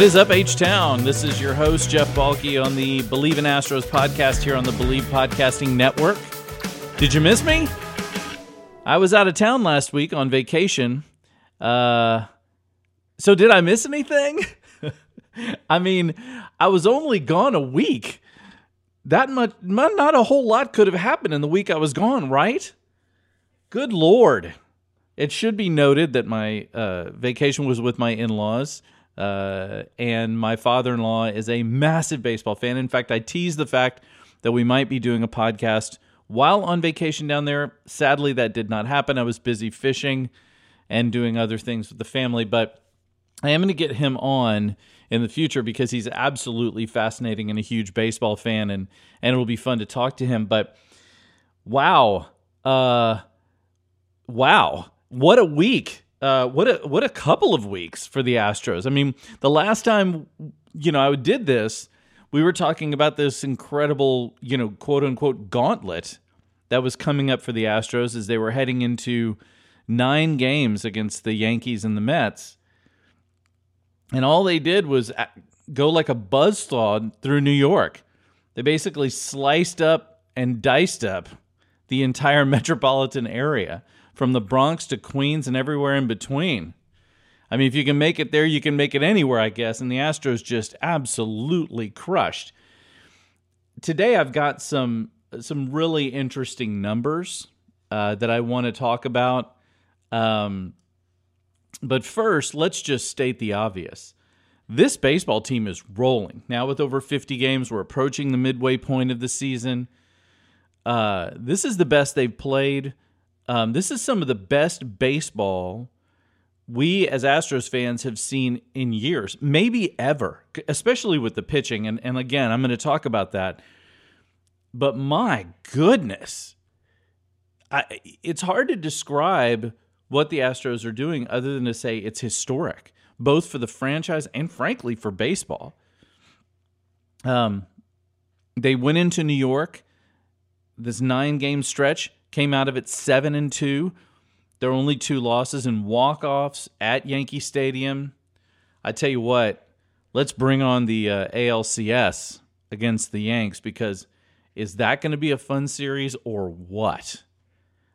What is up, H Town? This is your host, Jeff Balke, on the Bleav in Astros podcast here on the Bleav Podcasting Network. Did you miss me? I was out of town last week on vacation. Uh, so, did I miss anything? I mean, I was only gone a week. That much, not a whole lot could have happened in the week I was gone, right? Good Lord. It should be noted that my uh, vacation was with my in laws. Uh, and my father in law is a massive baseball fan. In fact, I teased the fact that we might be doing a podcast while on vacation down there. Sadly, that did not happen. I was busy fishing and doing other things with the family, but I am going to get him on in the future because he's absolutely fascinating and a huge baseball fan, and and it'll be fun to talk to him. But wow, uh, wow, what a week! Uh, what a what a couple of weeks for the Astros. I mean, the last time you know I did this, we were talking about this incredible, you know, quote unquote gauntlet that was coming up for the Astros as they were heading into nine games against the Yankees and the Mets. And all they did was go like a buzzsaw through New York. They basically sliced up and diced up the entire metropolitan area from the Bronx to Queens and everywhere in between. I mean, if you can make it there, you can make it anywhere, I guess. And the Astros just absolutely crushed. Today, I've got some some really interesting numbers uh, that I want to talk about. Um, but first, let's just state the obvious. This baseball team is rolling. Now, with over 50 games, we're approaching the midway point of the season. Uh, this is the best they've played um, this is some of the best baseball we as Astros fans have seen in years, maybe ever, especially with the pitching. And, and again, I'm going to talk about that. But my goodness, I, it's hard to describe what the Astros are doing other than to say it's historic, both for the franchise and frankly for baseball. Um, they went into New York, this nine game stretch came out of it seven and two. There are only two losses and walk offs at Yankee Stadium. I tell you what, let's bring on the uh, ALCS against the Yanks because is that going to be a fun series or what?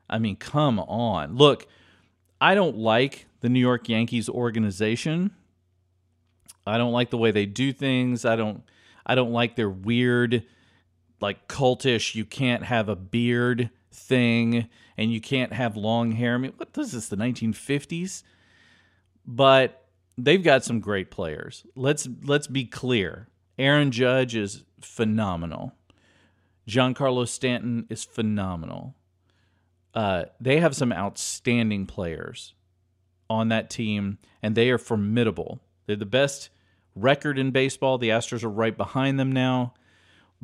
I mean, come on. Look, I don't like the New York Yankees organization. I don't like the way they do things. I don't I don't like their weird like cultish you can't have a beard thing and you can't have long hair. I mean, what is this, the 1950s? But they've got some great players. Let's let's be clear. Aaron Judge is phenomenal. Giancarlo Stanton is phenomenal. Uh, they have some outstanding players on that team, and they are formidable. They're the best record in baseball. The Astros are right behind them now.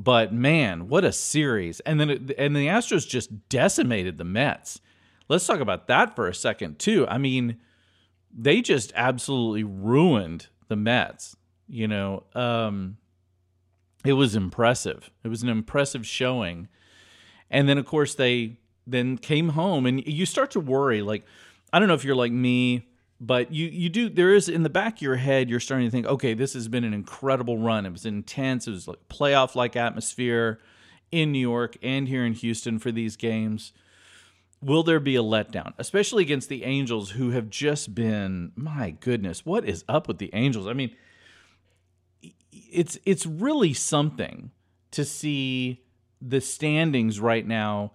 But man, what a series! And then it, and the Astros just decimated the Mets. Let's talk about that for a second too. I mean, they just absolutely ruined the Mets. You know, um, it was impressive. It was an impressive showing. And then of course they then came home and you start to worry like I don't know if you're like me but you you do there is in the back of your head you're starting to think okay this has been an incredible run. It was intense. It was like playoff like atmosphere in New York and here in Houston for these games. Will there be a letdown especially against the Angels who have just been my goodness what is up with the Angels? I mean it's it's really something to see the standings right now.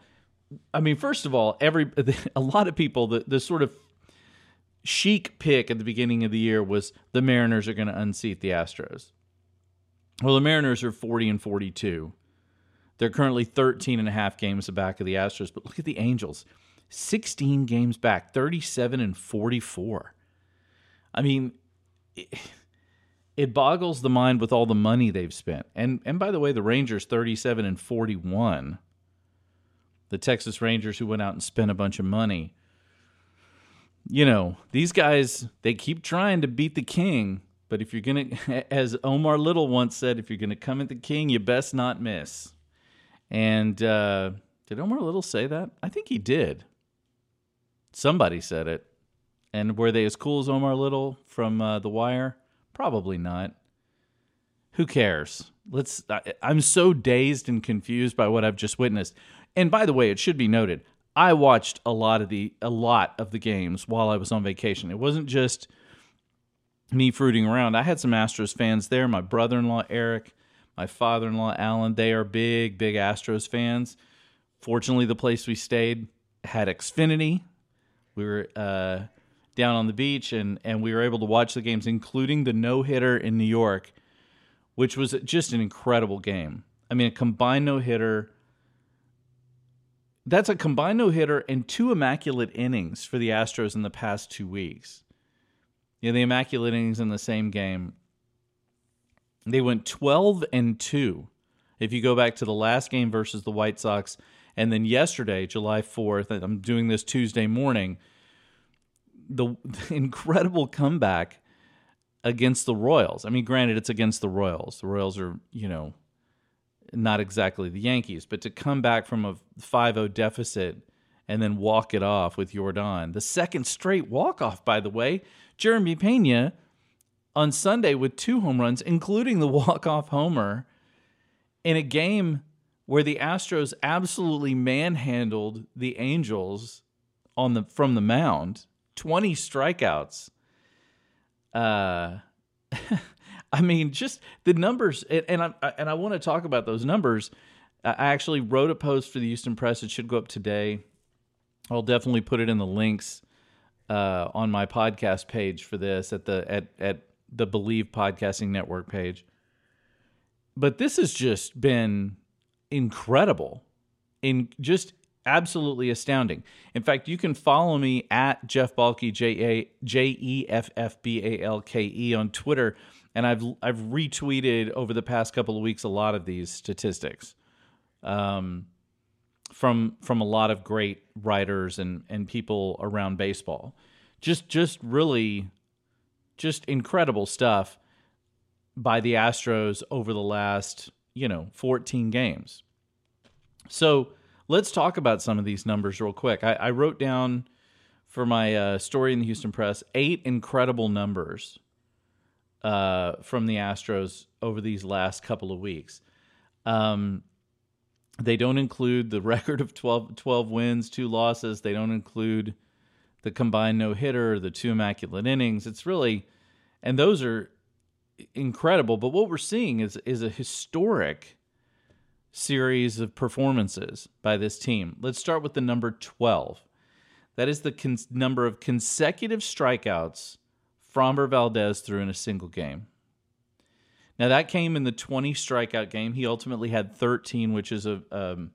I mean, first of all, every a lot of people the the sort of chic pick at the beginning of the year was the Mariners are going to unseat the Astros. Well, the Mariners are 40 and 42. They're currently 13 and a half games back of the Astros, but look at the Angels. 16 games back, 37 and 44. I mean, it, it boggles the mind with all the money they've spent. And and by the way, the Rangers 37 and 41. The Texas Rangers who went out and spent a bunch of money you know, these guys, they keep trying to beat the king. But if you're going to, as Omar Little once said, if you're going to come at the king, you best not miss. And uh, did Omar Little say that? I think he did. Somebody said it. And were they as cool as Omar Little from uh, The Wire? Probably not. Who cares? Let's. I, I'm so dazed and confused by what I've just witnessed. And by the way, it should be noted, I watched a lot of the a lot of the games while I was on vacation. It wasn't just me fruiting around. I had some Astros fans there. My brother-in-law Eric, my father-in-law Alan. They are big, big Astros fans. Fortunately, the place we stayed had Xfinity. We were uh, down on the beach, and and we were able to watch the games, including the no hitter in New York, which was just an incredible game. I mean, a combined no hitter that's a combined no hitter and two immaculate innings for the Astros in the past two weeks. Yeah, the immaculate innings in the same game. They went 12 and 2. If you go back to the last game versus the White Sox, and then yesterday, July 4th, I'm doing this Tuesday morning, the incredible comeback against the Royals. I mean, granted, it's against the Royals. The Royals are, you know, not exactly the Yankees, but to come back from a 5-0 deficit and then walk it off with Yordan. The second straight walk-off, by the way, Jeremy Pena on Sunday with two home runs, including the walk-off homer in a game where the Astros absolutely manhandled the Angels on the from the mound. 20 strikeouts. Uh I mean, just the numbers, and I and I want to talk about those numbers. I actually wrote a post for the Houston Press. It should go up today. I'll definitely put it in the links uh, on my podcast page for this at the at at the Bleav Podcasting Network page. But this has just been incredible, in just absolutely astounding. In fact, you can follow me at Jeff Balke J A J E F F B A L K E on Twitter and I've I've retweeted over the past couple of weeks a lot of these statistics um, from from a lot of great writers and and people around baseball. Just just really just incredible stuff by the Astros over the last, you know, 14 games. So, let's talk about some of these numbers real quick. I, I wrote down for my uh, story in the Houston Press eight incredible numbers uh, from the Astros over these last couple of weeks. Um, they don't include the record of 12, 12 wins, two losses. They don't include the combined no hitter, the two immaculate innings. It's really, and those are incredible. But what we're seeing is is a historic series of performances by this team. Let's start with the number 12. That is the con- number of consecutive strikeouts Framber Valdez threw in a single game. Now that came in the 20 strikeout game. He ultimately had 13, which is a um,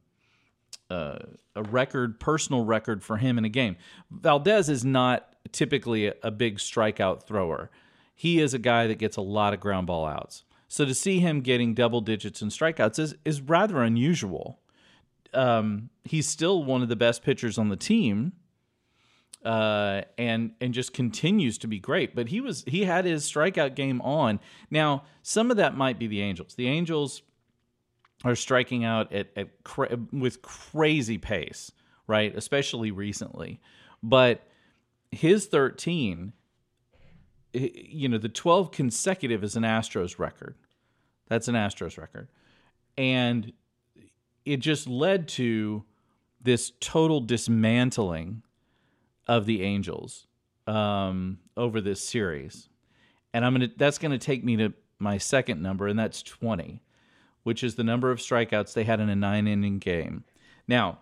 uh, a record, personal record for him in a game. Valdez is not typically a, a big strikeout thrower. He is a guy that gets a lot of ground ball outs. So to see him getting double digits in strikeouts is is rather unusual. Um, he's still one of the best pitchers on the team, uh, and and just continues to be great. But he was he had his strikeout game on. Now some of that might be the Angels. The Angels are striking out at, at cra- with crazy pace, right? Especially recently, but his thirteen. You know, the 12 consecutive is an Astros record. That's an Astros record. And it just led to this total dismantling of the Angels um, over this series, and I'm gonna. That's gonna take me to my second number, and that's 20, which is the number of strikeouts they had in a nine inning game. Now,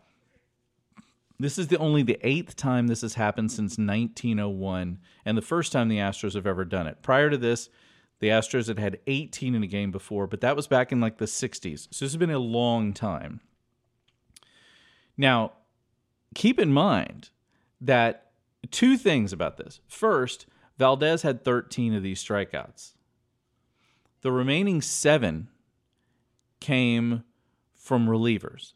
this is the only the eighth time this has happened since 1901, and the first time the Astros have ever done it. Prior to this, the Astros had had 18 in a game before, but that was back in like the 60s. So this has been a long time. Now, keep in mind that two things about this. First, Valdez had 13 of these strikeouts. The remaining seven came from relievers,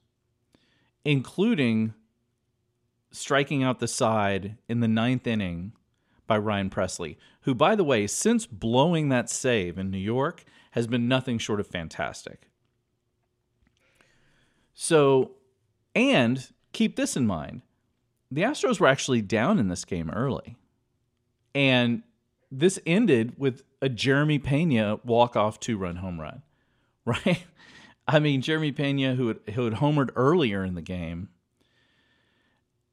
including striking out the side in the ninth inning by Ryan Pressly, who, by the way, since blowing that save in New York, has been nothing short of fantastic. So, and keep this in mind the Astros were actually down in this game early. And this ended with a Jeremy Pena walk off two run home run, right? I mean, Jeremy Pena, who had, who had homered earlier in the game,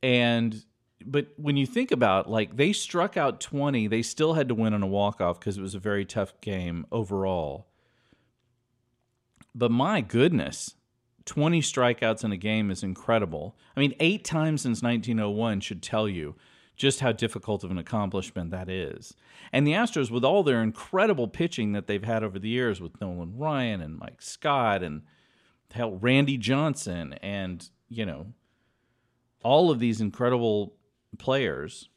and but when you think about like they struck out 20 they still had to win on a walk-off because it was a very tough game overall but my goodness 20 strikeouts in a game is incredible i mean eight times since 1901 should tell you just how difficult of an accomplishment that is and the astros with all their incredible pitching that they've had over the years with nolan ryan and mike scott and hell randy johnson and you know all of these incredible players,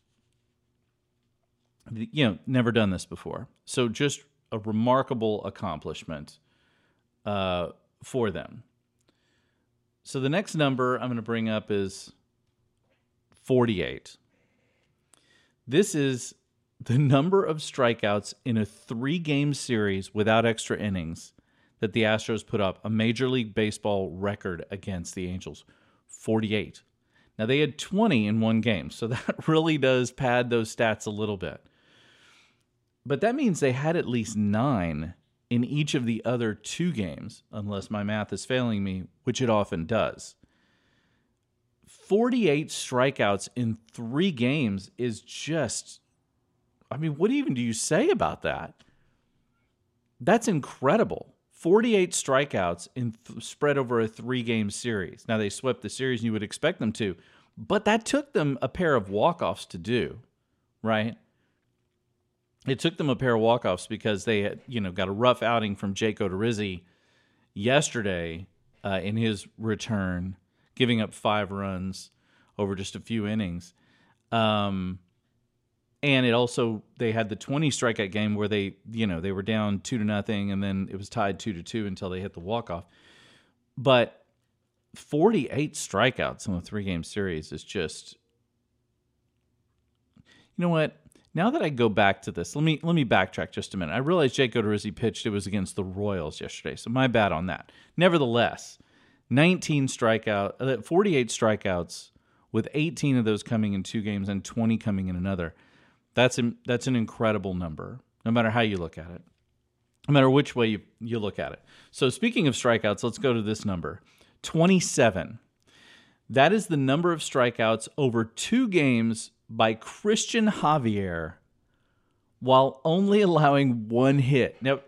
you know, never done this before. So just a remarkable accomplishment uh, for them. So the next number I'm going to bring up is 48. This is the number of strikeouts in a three game series without extra innings that the Astros put up, a Major League Baseball record against the Angels 48. Now they had 20 in one game, so that really does pad those stats a little bit. But that means they had at least nine in each of the other two games, unless my math is failing me, which it often does. 48 strikeouts in three games is just, I mean, what even do you say about that? That's incredible. 48 strikeouts in th- spread over a three game series. Now they swept the series and you would expect them to, but that took them a pair of walk-offs to do, right? It took them a pair of walk-offs because they had, you know, got a rough outing from Jake Odorizzi yesterday uh, in his return, giving up five runs over just a few innings. Um, and it also they had the 20 strikeout game where they you know they were down two to nothing and then it was tied two to two until they hit the walk off but 48 strikeouts in a three game series is just you know what now that I go back to this, let me let me backtrack just a minute. I realized Jake Odorizzi pitched; it was against the Royals yesterday, so my bad on that. Nevertheless, 19 strikeout, uh, 48 strikeouts, with 18 of those coming in two games and 20 coming in another. That's an, that's an incredible number, no matter how you look at it, no matter which way you, you look at it. So, speaking of strikeouts, let's go to this number 27. That is the number of strikeouts over two games by Christian Javier while only allowing one hit. Now,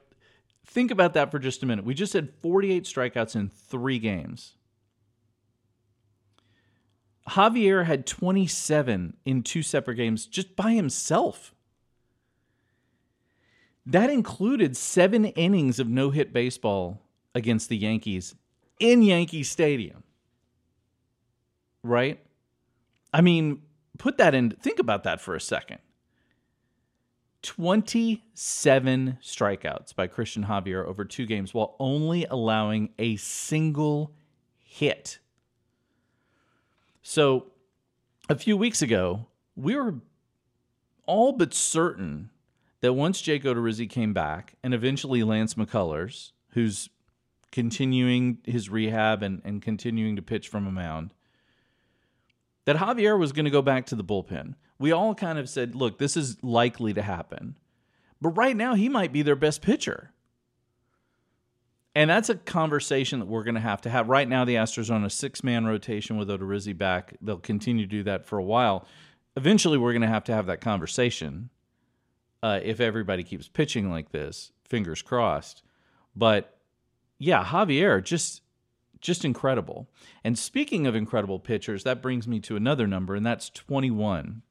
think about that for just a minute. We just had 48 strikeouts in three games. Javier had 27 in two separate games just by himself. That included seven innings of no hit baseball against the Yankees in Yankee Stadium. Right? I mean, put that in, think about that for a second. 27 strikeouts by Christian Javier over two games while only allowing a single hit. So a few weeks ago, we were all but certain that once Jake Odorizzi came back and eventually Lance McCullers, who's continuing his rehab and, and continuing to pitch from a mound, that Javier was going to go back to the bullpen. We all kind of said, look, this is likely to happen. But right now, he might be their best pitcher. And that's a conversation that we're going to have to have. Right now, the Astros are on a six man rotation with Odorizzi back. They'll continue to do that for a while. Eventually, we're going to have to have that conversation uh, if everybody keeps pitching like this. Fingers crossed. But yeah, Javier, just just incredible. And speaking of incredible pitchers, that brings me to another number, and that's 21.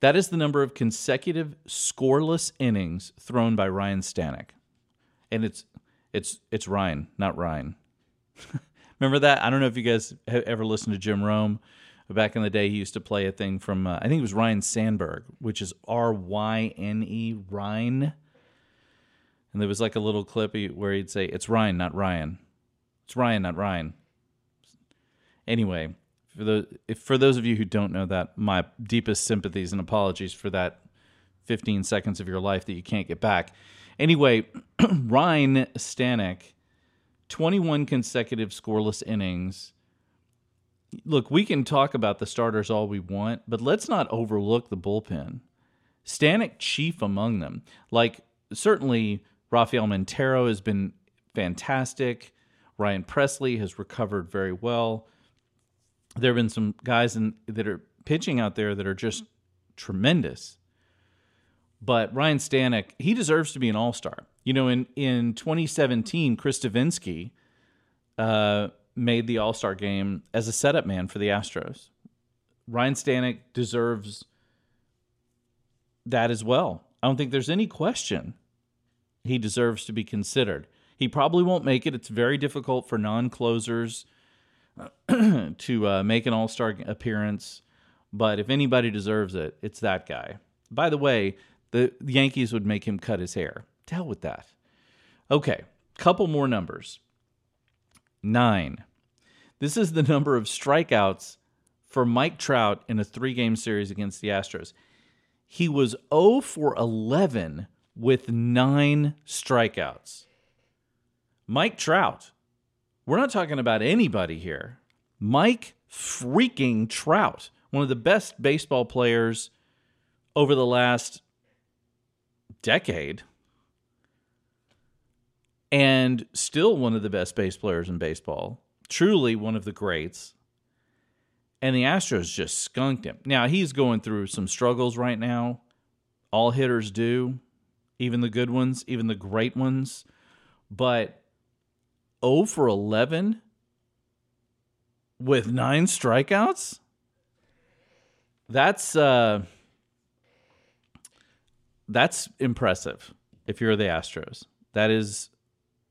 That is the number of consecutive scoreless innings thrown by Ryne Stanek. And it's it's it's Ryne, not Ryan. Remember that? I don't know if you guys have ever listened to Jim Rome. Back in the day, he used to play a thing from uh, I think it was Ryne Sandberg, which is R Y N E Ryne. And there was like a little clip where he'd say, "It's Ryne, not Ryan. It's Ryne, not Ryan." Anyway, for those if, for those of you who don't know that, my deepest sympathies and apologies for that 15 seconds of your life that you can't get back. Anyway, Ryne Stanek, 21 consecutive scoreless innings. Look, we can talk about the starters all we want, but let's not overlook the bullpen. Stanek chief among them. Like certainly Rafael Montero has been fantastic. Ryan Pressly has recovered very well. There have been some guys in, that are pitching out there that are just tremendous. But Ryne Stanek, he deserves to be an all star. You know, in, in 2017, Chris Devenski uh, made the all star game as a setup man for the Astros. Ryne Stanek deserves that as well. I don't think there's any question he deserves to be considered. He probably won't make it. It's very difficult for non closers to uh, make an all star appearance. But if anybody deserves it, it's that guy. By the way, the Yankees would make him cut his hair. To hell with that. Okay, couple more numbers. Nine. This is the number of strikeouts for Mike Trout in a three game series against the Astros. He was 0 for 11 with nine strikeouts. Mike Trout. We're not talking about anybody here. Mike freaking Trout, one of the best baseball players over the last decade, and still one of the best base players in baseball. Truly one of the greats. And the Astros just skunked him. Now, he's going through some struggles right now. All hitters do, even the good ones, even the great ones. But 0 for 11 with nine strikeouts? That's uh that's impressive if you're the Astros. That is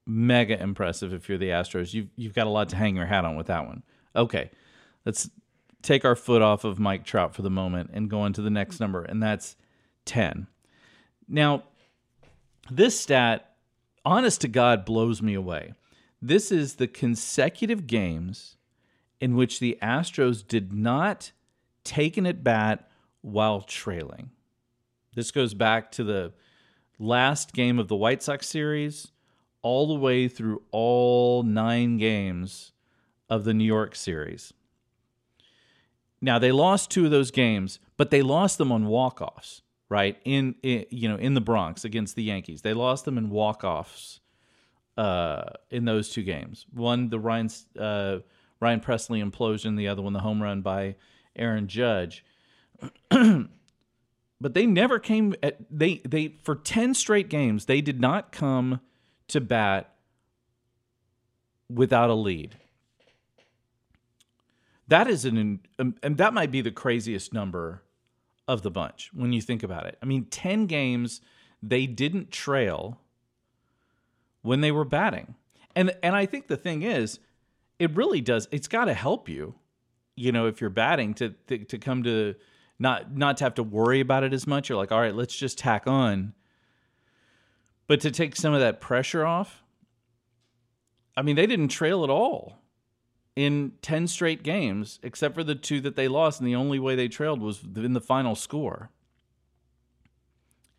mega impressive if you're the Astros. You've you've got a lot to hang your hat on with that one. Okay. Let's take our foot off of Mike Trout for the moment and go into the next number, and that's 10. Now, this stat, honest to God, blows me away. This is the consecutive games in which the Astros did not take an at bat while trailing. This goes back to the last game of the White Sox series, all the way through all nine games of the New York series. Now they lost two of those games, but they lost them on walk-offs, right? In, in you know in the Bronx against the Yankees, they lost them in walk-offs uh, in those two games. One the Ryan uh, Ryan Pressly implosion, the other one the home run by Aaron Judge. but they never came at they they for 10 straight games they did not come to bat without a lead that is an um, and that might be the craziest number of the bunch when you think about it i mean 10 games they didn't trail when they were batting and and i think the thing is it really does it's got to help you you know if you're batting to, to to come to not not to have to worry about it as much. You're like, all right, let's just tack on. But to take some of that pressure off, I mean, they didn't trail at all in 10 straight games, except for the two that they lost. And the only way they trailed was in the final score.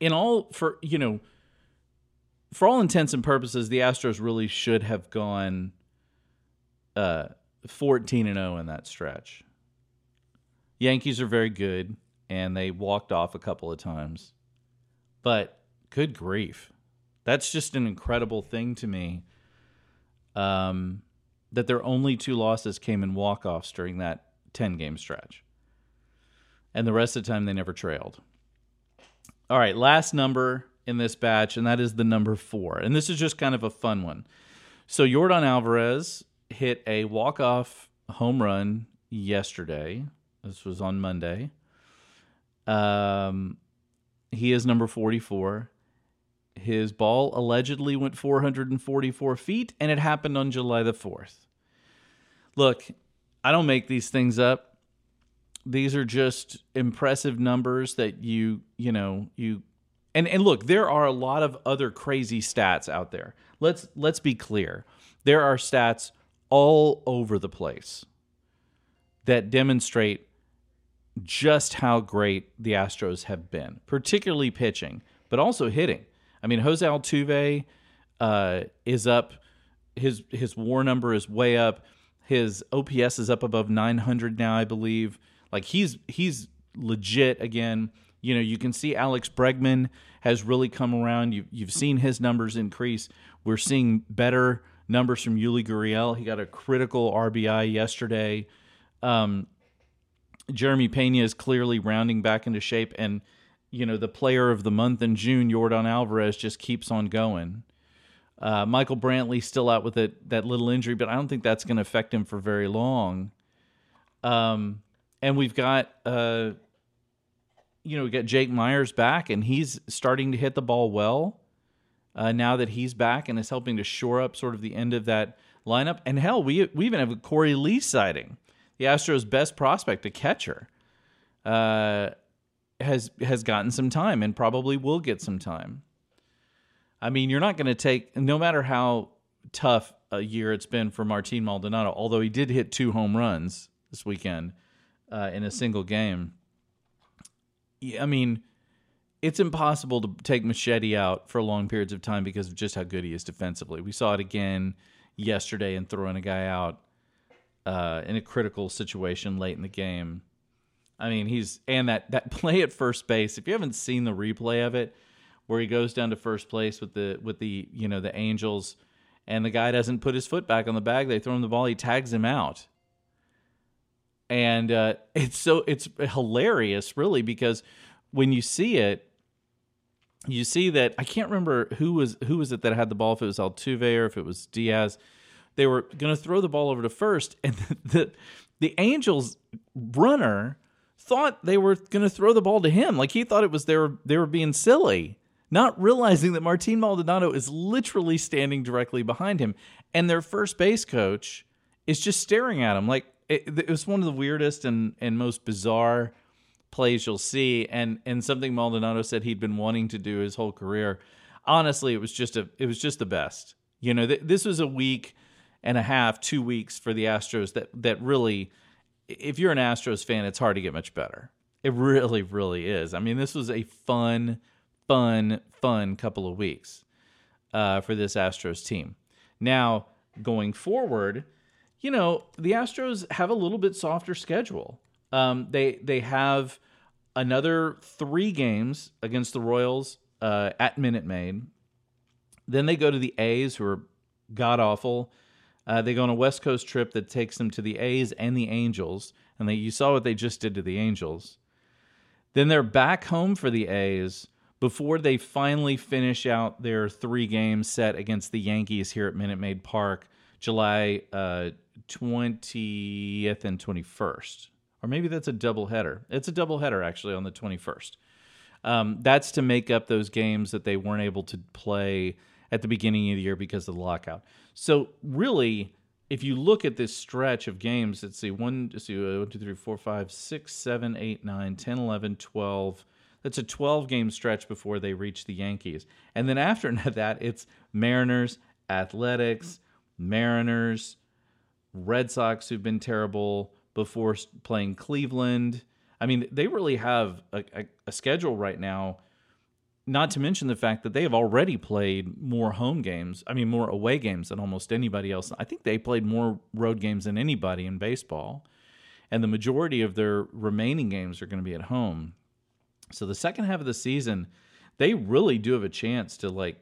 In all, for, you know, for all intents and purposes, the Astros really should have gone uh, 14 and 0 in that stretch. Yankees are very good, and they walked off a couple of times. But good grief. That's just an incredible thing to me. Um, that their only two losses came in walk-offs during that 10 game stretch. And the rest of the time they never trailed. All right, last number in this batch, and that is the number four. And this is just kind of a fun one. So Yordan Alvarez hit a walk-off home run yesterday this was on Monday. Um, he is number 44. His ball allegedly went 444 feet, and it happened on July the 4th. Look, I don't make these things up. These are just impressive numbers that you, you know, you and and look, there are a lot of other crazy stats out there. Let's let's be clear. There are stats all over the place that demonstrate just how great the Astros have been, particularly pitching, but also hitting. I mean, Jose Altuve uh, is up. His his WAR number is way up. His OPS is up above 900 now, I believe. Like he's he's legit again. You know, you can see Alex Bregman has really come around. You, you've seen his numbers increase. We're seeing better numbers from Yuli Gurriel. He got a critical RBI yesterday. Um, Jeremy Pena is clearly rounding back into shape, and you know the player of the month in June, Yordan Alvarez, just keeps on going. Uh, Michael Brantley still out with it, that little injury, but I don't think that's going to affect him for very long. Um, and we've got uh, you know we got Jake Meyers back, and he's starting to hit the ball well. Uh, now that he's back and is helping to shore up sort of the end of that lineup, and hell, we we even have a Korey Lee sighting the Astros' best prospect, a catcher, uh, has has gotten some time and probably will get some time. I mean, you're not going to take no matter how tough a year it's been for Martin Maldonado, although he did hit two home runs this weekend uh, in a single game. I mean, it's impossible to take Machete out for long periods of time because of just how good he is defensively. We saw it again yesterday in throwing a guy out uh, in a critical situation late in the game. I mean, he's and that that play at first base. If you haven't seen the replay of it, where he goes down to first place with the with the you know the Angels, and the guy doesn't put his foot back on the bag. They throw him the ball. He tags him out, and uh, it's so it's hilarious, really, because when you see it, you see that I can't remember who was who was it that had the ball. If it was Altuve or if it was Diaz they were going to throw the ball over to first, and the, the, the Angels runner thought they were going to throw the ball to him. Like he thought it was they were they were being silly, not realizing that Martin Maldonado is literally standing directly behind him, and their first base coach is just staring at him. Like it, it was one of the weirdest and and most bizarre plays you'll see, and and something Maldonado said he'd been wanting to do his whole career. Honestly, it was just a it was just the best. You know, th- this was a week and a half, two weeks for the Astros that that really, if you're an Astros fan, it's hard to get much better. It really, really is. I mean, this was a fun, fun, fun couple of weeks uh, for this Astros team. Now, going forward, you know, the Astros have a little bit softer schedule. Um, they they have another three games against the Royals uh, at Minute Maid. Then they go to the A's, who are god awful. Uh, they go on a West Coast trip that takes them to the A's and the Angels, and they, you saw what they just did to the Angels. Then they're back home for the A's before they finally finish out their three game set against the Yankees here at Minute Maid Park, July uh, 20th and 21st. Or maybe that's a double header. It's a double header actually on the 21st. Um, that's to make up those games that they weren't able to play at the beginning of the year because of the lockout. So really, if you look at this stretch of games, let's see, one, let's see, uh, one, two, three, four, five, six, seven, eight, nine, 10, 11, 12. That's a 12 game stretch before they reach the Yankees. And then after that, it's Mariners, Athletics, Mariners, Red Sox, who've been terrible before playing Cleveland. I mean, they really have a, a, a schedule right now not to mention the fact that they have already played more home games, I mean, more away games than almost anybody else. I think they played more road games than anybody in baseball. And the majority of their remaining games are going to be at home. So the second half of the season, they really do have a chance to like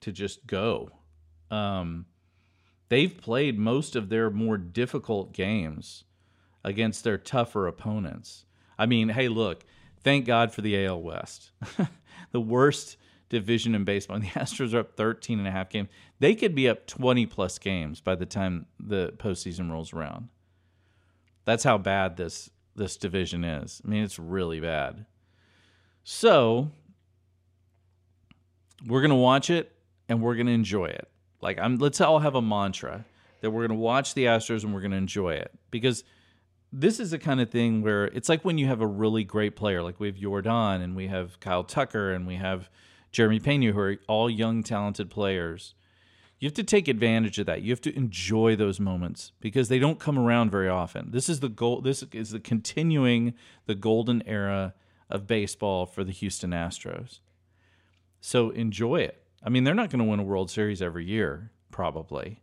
to just go. Um, they've played most of their more difficult games against their tougher opponents. I mean, hey, look, thank God for the AL West. the worst division in baseball. And the Astros are up 13 and a half games. They could be up 20 plus games by the time the postseason rolls around. That's how bad this this division is. I mean, it's really bad. So we're gonna watch it and we're gonna enjoy it. Like I'm let's all have a mantra that we're gonna watch the Astros and we're gonna enjoy it. Because this is the kind of thing where it's like when you have a really great player, like we have Yordan and we have Kyle Tucker and we have Jeremy Pena, who are all young, talented players. You have to take advantage of that. You have to enjoy those moments because they don't come around very often. This is the goal. This is the continuing the golden era of baseball for the Houston Astros. So enjoy it. I mean, they're not going to win a World Series every year, probably.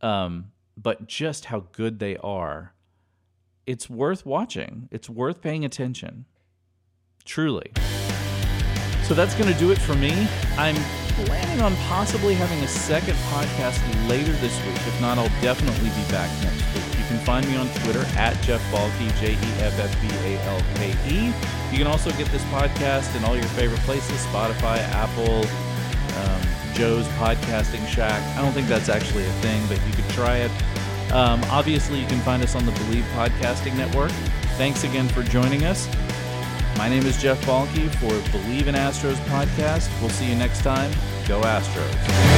Um, but just how good they are it's worth watching. It's worth paying attention. truly. So that's going to do it for me. I'm planning on possibly having a second podcast later this week. If not, I'll definitely be back next week. You can find me on Twitter at Jeff Balke, J E F F B A L K E. You can also get this podcast in all your favorite places Spotify, Apple, Joe's Podcasting Shack. I don't think that's actually a thing, but you could try it. Um, obviously, you can find us on the Bleav Podcasting Network. Thanks again for joining us. My name is Jeff Balke for Bleav in Astros podcast. We'll see you next time. Go Astros.